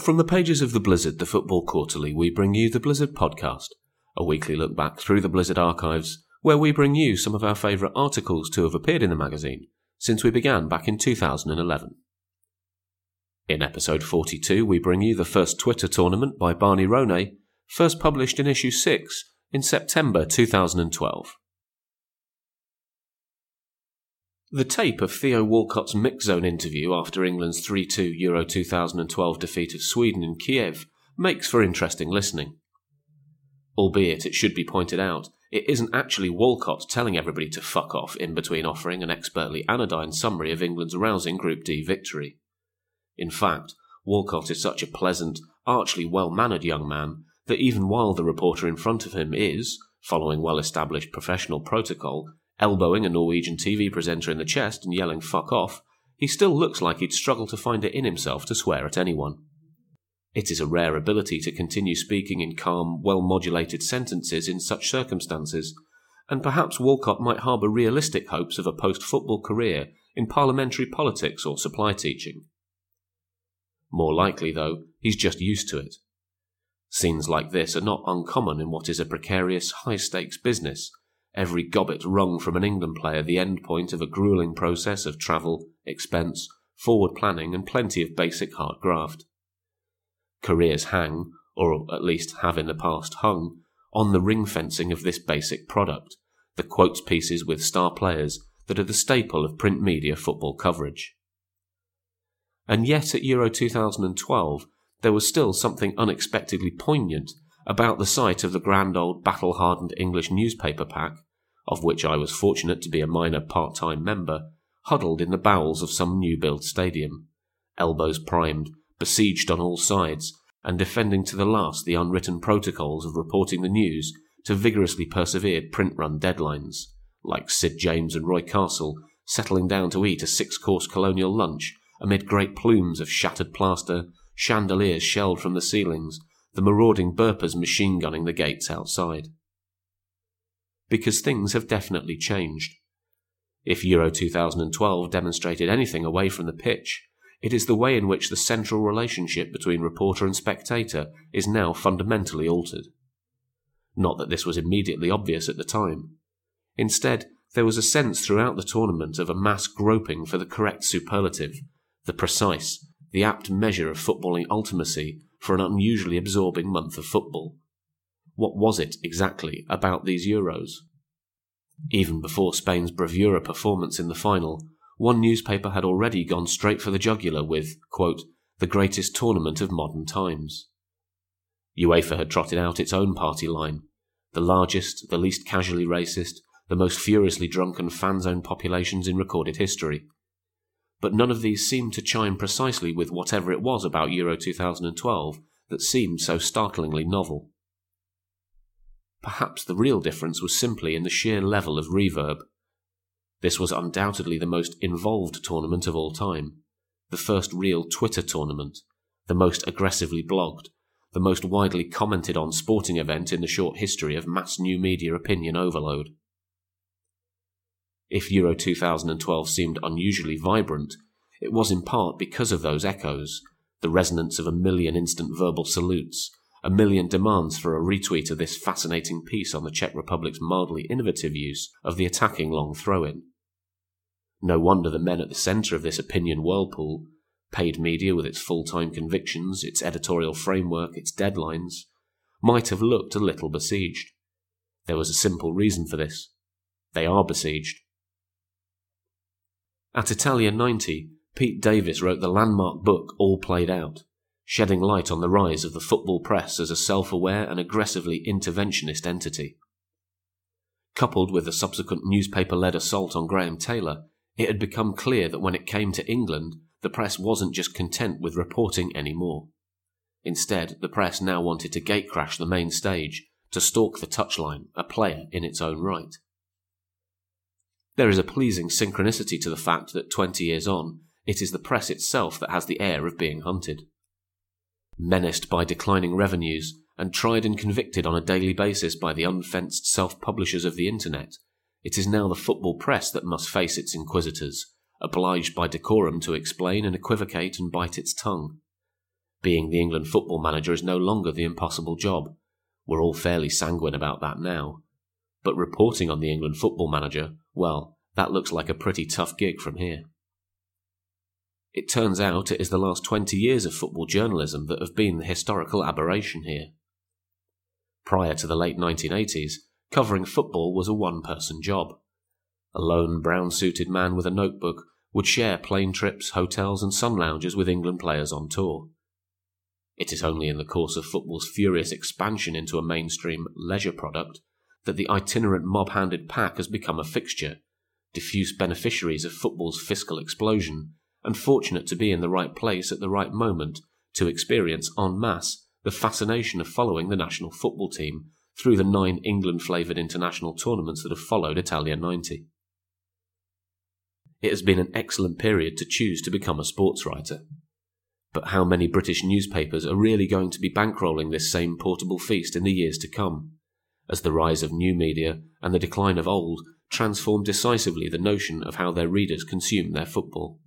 From the pages of the Blizzard, the Football Quarterly, we bring you the Blizzard Podcast, a weekly look back through the Blizzard archives, where we bring you some of our favourite articles to have appeared in the magazine since we began back in 2011. In episode 42, we bring you the first Twitter tournament by Barney Ronay, first published in issue 6 in September 2012. The tape of Theo Walcott's mix zone interview after England's 3 2 Euro 2012 defeat of Sweden in Kiev makes for interesting listening. Albeit, it should be pointed out, it isn't actually Walcott telling everybody to fuck off in between offering an expertly anodyne summary of England's rousing Group D victory. In fact, Walcott is such a pleasant, archly well mannered young man that even while the reporter in front of him is, following well established professional protocol, elbowing a Norwegian TV presenter in the chest and yelling fuck off, he still looks like he'd struggle to find it in himself to swear at anyone. It is a rare ability to continue speaking in calm, well modulated sentences in such circumstances, and perhaps Walcott might harbour realistic hopes of a post football career in parliamentary politics or supply teaching. More likely, though, he's just used to it. Scenes like this are not uncommon in what is a precarious, high stakes business, every gobbet wrung from an England player the end point of a grueling process of travel, expense, forward planning, and plenty of basic hard graft. Careers hang, or at least have in the past hung, on the ring fencing of this basic product, the quotes pieces with star players that are the staple of print media football coverage. And yet at Euro 2012, there was still something unexpectedly poignant about the sight of the grand old battle hardened English newspaper pack, of which I was fortunate to be a minor part time member, huddled in the bowels of some new built stadium, elbows primed, besieged on all sides, and defending to the last the unwritten protocols of reporting the news to vigorously persevered print run deadlines, like Sid James and Roy Castle settling down to eat a six course colonial lunch amid great plumes of shattered plaster, chandeliers shelled from the ceilings, the marauding Burpas machine gunning the gates outside. Because things have definitely changed. If Euro 2012 demonstrated anything away from the pitch, it is the way in which the central relationship between reporter and spectator is now fundamentally altered. Not that this was immediately obvious at the time. Instead, there was a sense throughout the tournament of a mass groping for the correct superlative, the precise, the apt measure of footballing ultimacy for an unusually absorbing month of football. What was it exactly about these Euros? Even before Spain's bravura performance in the final, one newspaper had already gone straight for the jugular with, quote, the greatest tournament of modern times. UEFA had trotted out its own party line the largest, the least casually racist, the most furiously drunken fan zone populations in recorded history, but none of these seemed to chime precisely with whatever it was about Euro 2012 that seemed so startlingly novel. Perhaps the real difference was simply in the sheer level of reverb. This was undoubtedly the most involved tournament of all time, the first real Twitter tournament, the most aggressively blogged, the most widely commented on sporting event in the short history of mass new media opinion overload. If Euro 2012 seemed unusually vibrant, it was in part because of those echoes, the resonance of a million instant verbal salutes, a million demands for a retweet of this fascinating piece on the Czech Republic's mildly innovative use of the attacking long throw in. No wonder the men at the centre of this opinion whirlpool, paid media with its full time convictions, its editorial framework, its deadlines, might have looked a little besieged. There was a simple reason for this. They are besieged. At Italia 90, Pete Davies wrote the landmark book All Played Out, shedding light on the rise of the football press as a self aware and aggressively interventionist entity. Coupled with the subsequent newspaper led assault on Graham Taylor, it had become clear that when it came to England, the press wasn't just content with reporting anymore. Instead, the press now wanted to gatecrash the main stage, to stalk the touchline, a player in its own right. There is a pleasing synchronicity to the fact that 20 years on, it is the press itself that has the air of being hunted. Menaced by declining revenues and tried and convicted on a daily basis by the unfenced self publishers of the internet, it is now the football press that must face its inquisitors, obliged by decorum to explain and equivocate and bite its tongue. Being the England football manager is no longer the impossible job. We're all fairly sanguine about that now. But reporting on the England football manager, well, that looks like a pretty tough gig from here. It turns out it is the last 20 years of football journalism that have been the historical aberration here. Prior to the late 1980s, covering football was a one person job. A lone brown suited man with a notebook would share plane trips, hotels, and sun lounges with England players on tour. It is only in the course of football's furious expansion into a mainstream leisure product that the itinerant mob handed pack has become a fixture, diffuse beneficiaries of football's fiscal explosion, and fortunate to be in the right place at the right moment to experience en masse the fascination of following the national football team through the nine England flavoured international tournaments that have followed Italia 90. It has been an excellent period to choose to become a sports writer. But how many British newspapers are really going to be bankrolling this same portable feast in the years to come, as the rise of new media and the decline of old transform decisively the notion of how their readers consume their football?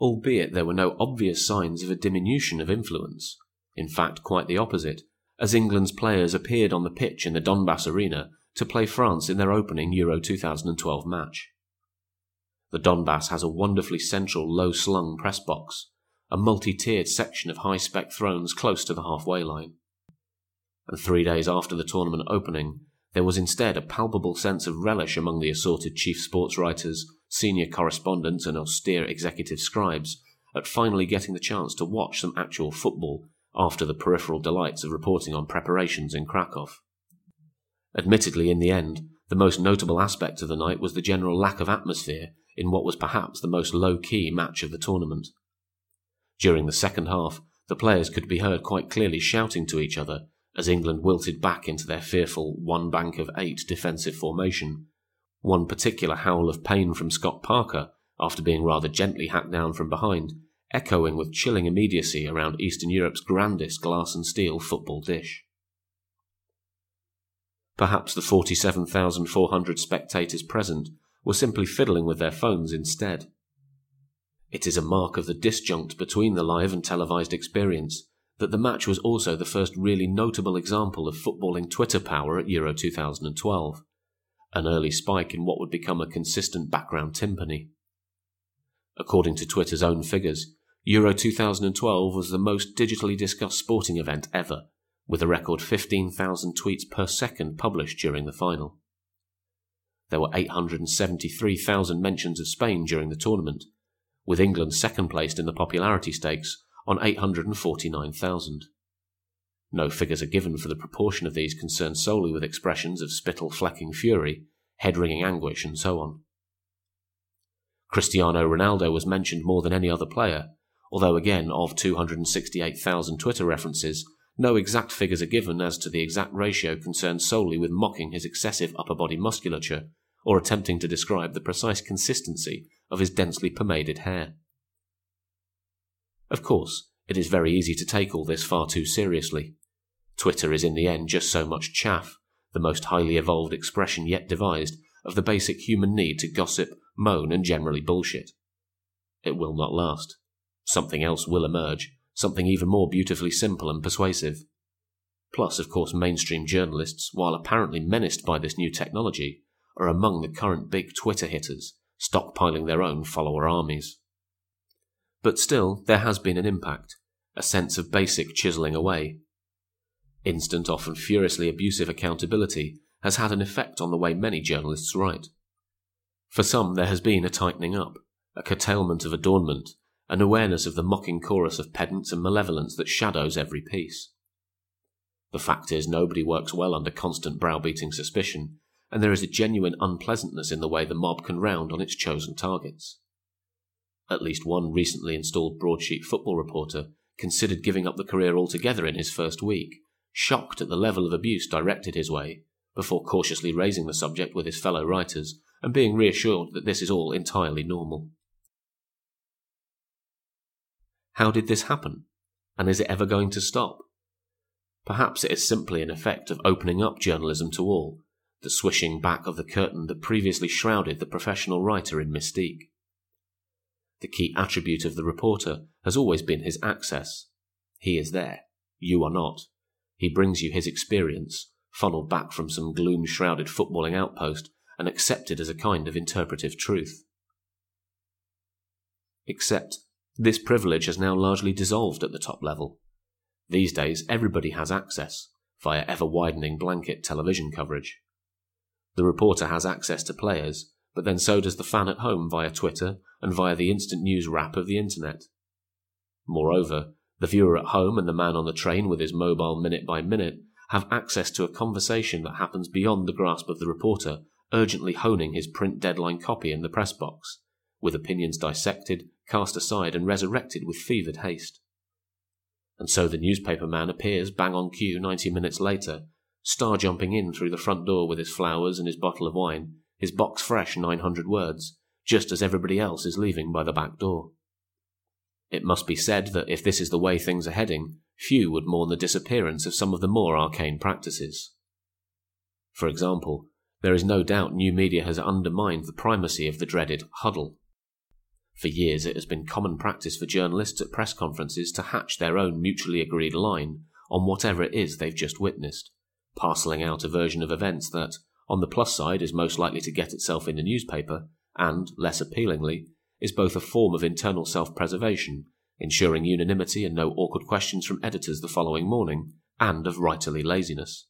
Albeit there were no obvious signs of a diminution of influence, in fact, quite the opposite, as England's players appeared on the pitch in the Donbass Arena to play France in their opening Euro 2012 match. The Donbass has a wonderfully central low slung press box, a multi tiered section of high spec thrones close to the halfway line. And three days after the tournament opening, there was instead a palpable sense of relish among the assorted chief sports writers, senior correspondents, and austere executive scribes at finally getting the chance to watch some actual football after the peripheral delights of reporting on preparations in Krakow. Admittedly, in the end, the most notable aspect of the night was the general lack of atmosphere in what was perhaps the most low key match of the tournament. During the second half, the players could be heard quite clearly shouting to each other as England wilted back into their fearful one bank of eight defensive formation. One particular howl of pain from Scott Parker, after being rather gently hacked down from behind, echoing with chilling immediacy around Eastern Europe's grandest glass and steel football dish. Perhaps the 47,400 spectators present were simply fiddling with their phones instead. It is a mark of the disjunct between the live and televised experience that the match was also the first really notable example of footballing Twitter power at Euro 2012, an early spike in what would become a consistent background timpani. According to Twitter's own figures, Euro 2012 was the most digitally discussed sporting event ever, with a record 15,000 tweets per second published during the final. There were 873,000 mentions of Spain during the tournament, with England second placed in the popularity stakes on 849,000. No figures are given for the proportion of these concerned solely with expressions of spittle flecking fury, head wringing anguish, and so on. Cristiano Ronaldo was mentioned more than any other player, although again, of 268,000 Twitter references, no exact figures are given as to the exact ratio concerned solely with mocking his excessive upper body musculature or attempting to describe the precise consistency of his densely pomaded hair. Of course, it is very easy to take all this far too seriously. Twitter is in the end just so much chaff, the most highly evolved expression yet devised of the basic human need to gossip, moan, and generally bullshit. It will not last. Something else will emerge, something even more beautifully simple and persuasive. Plus, of course, mainstream journalists, while apparently menaced by this new technology, are among the current big Twitter hitters, stockpiling their own follower armies. But still, there has been an impact, a sense of basic chiselling away. Instant, often furiously abusive accountability has had an effect on the way many journalists write. For some, there has been a tightening up, a curtailment of adornment, an awareness of the mocking chorus of pedants and malevolence that shadows every piece. The fact is, nobody works well under constant browbeating suspicion, and there is a genuine unpleasantness in the way the mob can round on its chosen targets. At least one recently installed broadsheet football reporter considered giving up the career altogether in his first week, shocked at the level of abuse directed his way, before cautiously raising the subject with his fellow writers and being reassured that this is all entirely normal. How did this happen? And is it ever going to stop? Perhaps it is simply an effect of opening up journalism to all, the swishing back of the curtain that previously shrouded the professional writer in mystique. The key attribute of the reporter has always been his access. He is there. You are not. He brings you his experience, funneled back from some gloom shrouded footballing outpost and accepted as a kind of interpretive truth. Except this privilege has now largely dissolved at the top level. These days, everybody has access, via ever widening blanket television coverage. The reporter has access to players, but then so does the fan at home via Twitter and via the instant news wrap of the internet. Moreover, the viewer at home and the man on the train with his mobile minute by minute have access to a conversation that happens beyond the grasp of the reporter urgently honing his print deadline copy in the press box, with opinions dissected, cast aside, and resurrected with fevered haste. And so the newspaper man appears bang on cue ninety minutes later, star jumping in through the front door with his flowers and his bottle of wine, his box fresh 900 words, just as everybody else is leaving by the back door. It must be said that if this is the way things are heading, few would mourn the disappearance of some of the more arcane practices. For example, there is no doubt new media has undermined the primacy of the dreaded huddle. For years, it has been common practice for journalists at press conferences to hatch their own mutually agreed line on whatever it is they've just witnessed, parcelling out a version of events that, on the plus side, is most likely to get itself in the newspaper, and, less appealingly, is both a form of internal self preservation, ensuring unanimity and no awkward questions from editors the following morning, and of writerly laziness.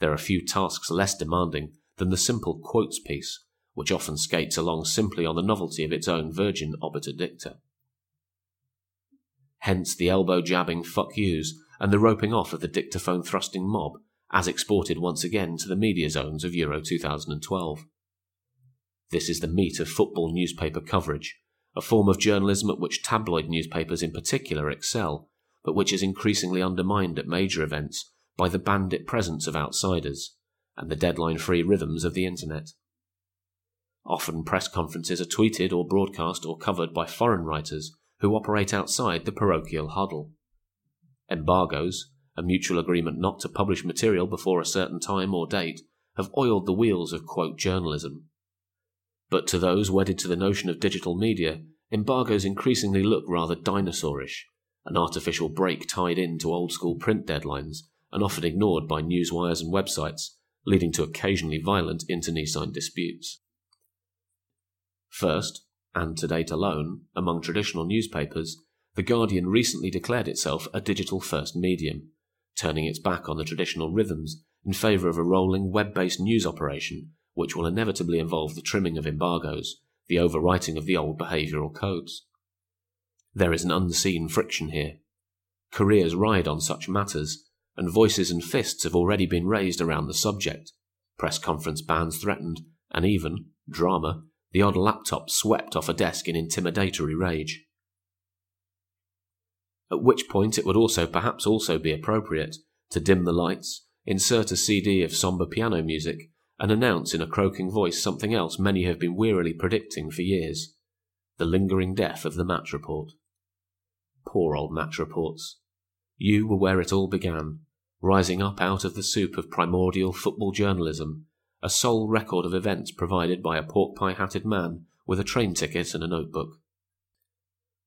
There are few tasks less demanding than the simple quotes piece which often skates along simply on the novelty of its own virgin obiter dicta. Hence the elbow jabbing fuck yous and the roping off of the dictaphone thrusting mob, as exported once again to the media zones of Euro 2012. This is the meat of football newspaper coverage, a form of journalism at which tabloid newspapers in particular excel, but which is increasingly undermined at major events by the bandit presence of outsiders and the deadline free rhythms of the internet. Often press conferences are tweeted or broadcast or covered by foreign writers who operate outside the parochial huddle. Embargoes, a mutual agreement not to publish material before a certain time or date, have oiled the wheels of quote journalism. But to those wedded to the notion of digital media, embargoes increasingly look rather dinosaurish, an artificial break tied in to old school print deadlines and often ignored by newswires and websites, leading to occasionally violent internecine disputes. First, and to date alone, among traditional newspapers, The Guardian recently declared itself a digital first medium, turning its back on the traditional rhythms in favour of a rolling web based news operation which will inevitably involve the trimming of embargoes, the overwriting of the old behavioural codes. There is an unseen friction here. Careers ride on such matters, and voices and fists have already been raised around the subject, press conference bans threatened, and even, drama, the odd laptop swept off a desk in intimidatory rage. At which point it would also perhaps also be appropriate to dim the lights, insert a CD of sombre piano music, and announce in a croaking voice something else many have been wearily predicting for years the lingering death of the match report. Poor old match reports. You were where it all began, rising up out of the soup of primordial football journalism a sole record of events provided by a pork pie hatted man with a train ticket and a notebook.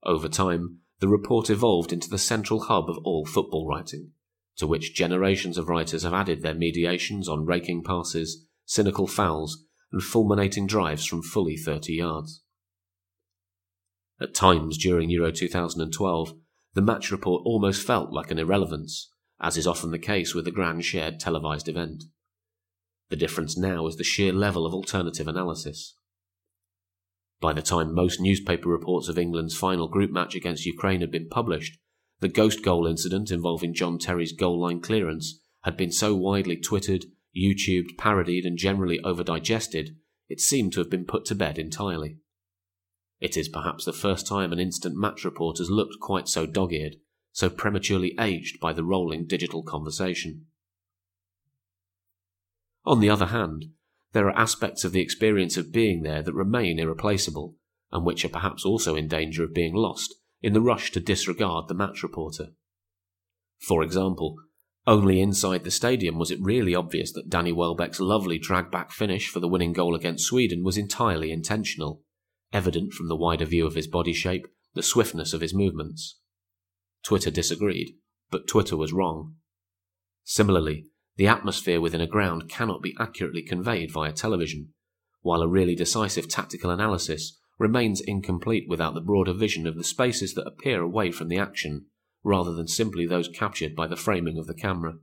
Over time, the report evolved into the central hub of all football writing, to which generations of writers have added their mediations on raking passes, cynical fouls, and fulminating drives from fully 30 yards. At times during Euro 2012, the match report almost felt like an irrelevance, as is often the case with a grand shared televised event. The difference now is the sheer level of alternative analysis. By the time most newspaper reports of England's final group match against Ukraine had been published, the ghost goal incident involving John Terry's goal line clearance had been so widely twittered, YouTubed, parodied, and generally overdigested, it seemed to have been put to bed entirely. It is perhaps the first time an instant match report has looked quite so dog eared, so prematurely aged by the rolling digital conversation. On the other hand, there are aspects of the experience of being there that remain irreplaceable, and which are perhaps also in danger of being lost in the rush to disregard the match reporter. For example, only inside the stadium was it really obvious that Danny Welbeck's lovely drag back finish for the winning goal against Sweden was entirely intentional, evident from the wider view of his body shape, the swiftness of his movements. Twitter disagreed, but Twitter was wrong. Similarly, the atmosphere within a ground cannot be accurately conveyed via television, while a really decisive tactical analysis remains incomplete without the broader vision of the spaces that appear away from the action, rather than simply those captured by the framing of the camera.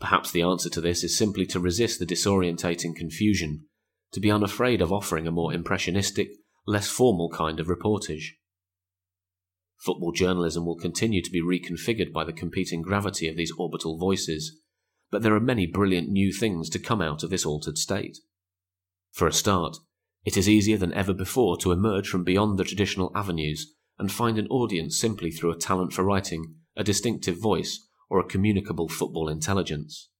Perhaps the answer to this is simply to resist the disorientating confusion, to be unafraid of offering a more impressionistic, less formal kind of reportage. Football journalism will continue to be reconfigured by the competing gravity of these orbital voices, but there are many brilliant new things to come out of this altered state. For a start, it is easier than ever before to emerge from beyond the traditional avenues and find an audience simply through a talent for writing, a distinctive voice, or a communicable football intelligence.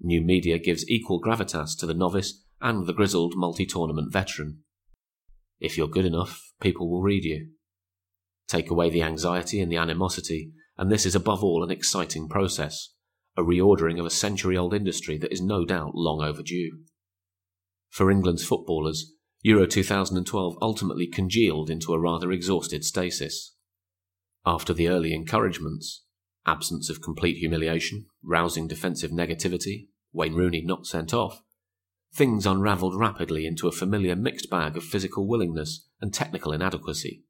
New media gives equal gravitas to the novice and the grizzled multi tournament veteran. If you're good enough, people will read you. Take away the anxiety and the animosity, and this is above all an exciting process, a reordering of a century old industry that is no doubt long overdue. For England's footballers, Euro 2012 ultimately congealed into a rather exhausted stasis. After the early encouragements, absence of complete humiliation, rousing defensive negativity, Wayne Rooney not sent off, things unravelled rapidly into a familiar mixed bag of physical willingness and technical inadequacy,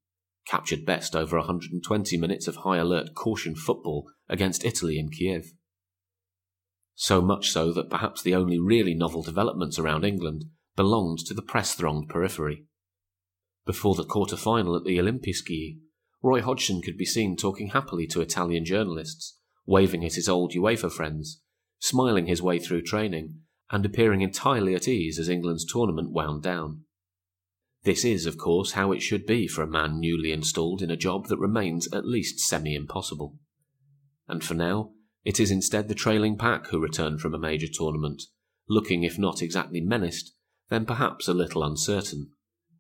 captured best over 120 minutes of high alert caution football against Italy in Kiev. So much so that perhaps the only really novel developments around England belonged to the press thronged periphery. Before the quarter final at the Olimpiski, Roy Hodgson could be seen talking happily to Italian journalists, waving at his old UEFA friends, smiling his way through training, and appearing entirely at ease as England's tournament wound down. This is, of course, how it should be for a man newly installed in a job that remains at least semi impossible. And for now, it is instead the trailing pack who return from a major tournament, looking, if not exactly menaced, then perhaps a little uncertain,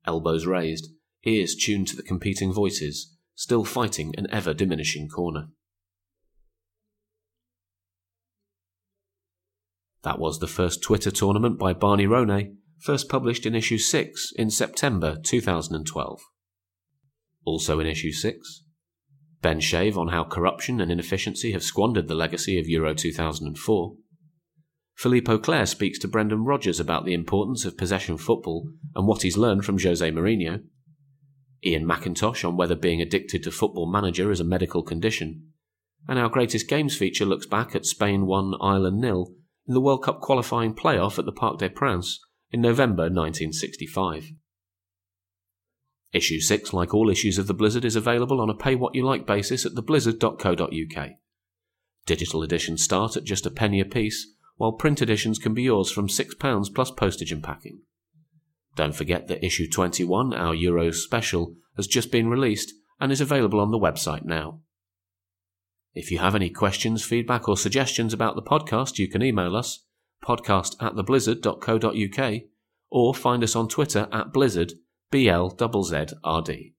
elbows raised, ears tuned to the competing voices, still fighting an ever diminishing corner. That was the first Twitter tournament by Barney Ronay, first published in issue 6 in September 2012. Also in issue 6, Ben Shave on how corruption and inefficiency have squandered the legacy of Euro 2004, Philippe Auclair speaks to Brendan Rodgers about the importance of possession football and what he's learned from Jose Mourinho. Iain Macintosh on whether being addicted to football manager is a medical condition. And our greatest games feature looks back at Spain 1 Ireland nil in the World Cup qualifying playoff at the Parc des Princes in November 1965. Issue 6, like all issues of The Blizzard, is available on a pay what you like basis at theblizzard.co.uk. Digital editions start at just a penny a piece, while print editions can be yours from £6 plus postage and packing. Don't forget that issue 21, our Euros special, has just been released and is available on the website now. If you have any questions, feedback, or suggestions about the podcast, you can email us podcast at theblizzard.co.uk or find us on Twitter at blizzard, B-L-Z-Z-R-D.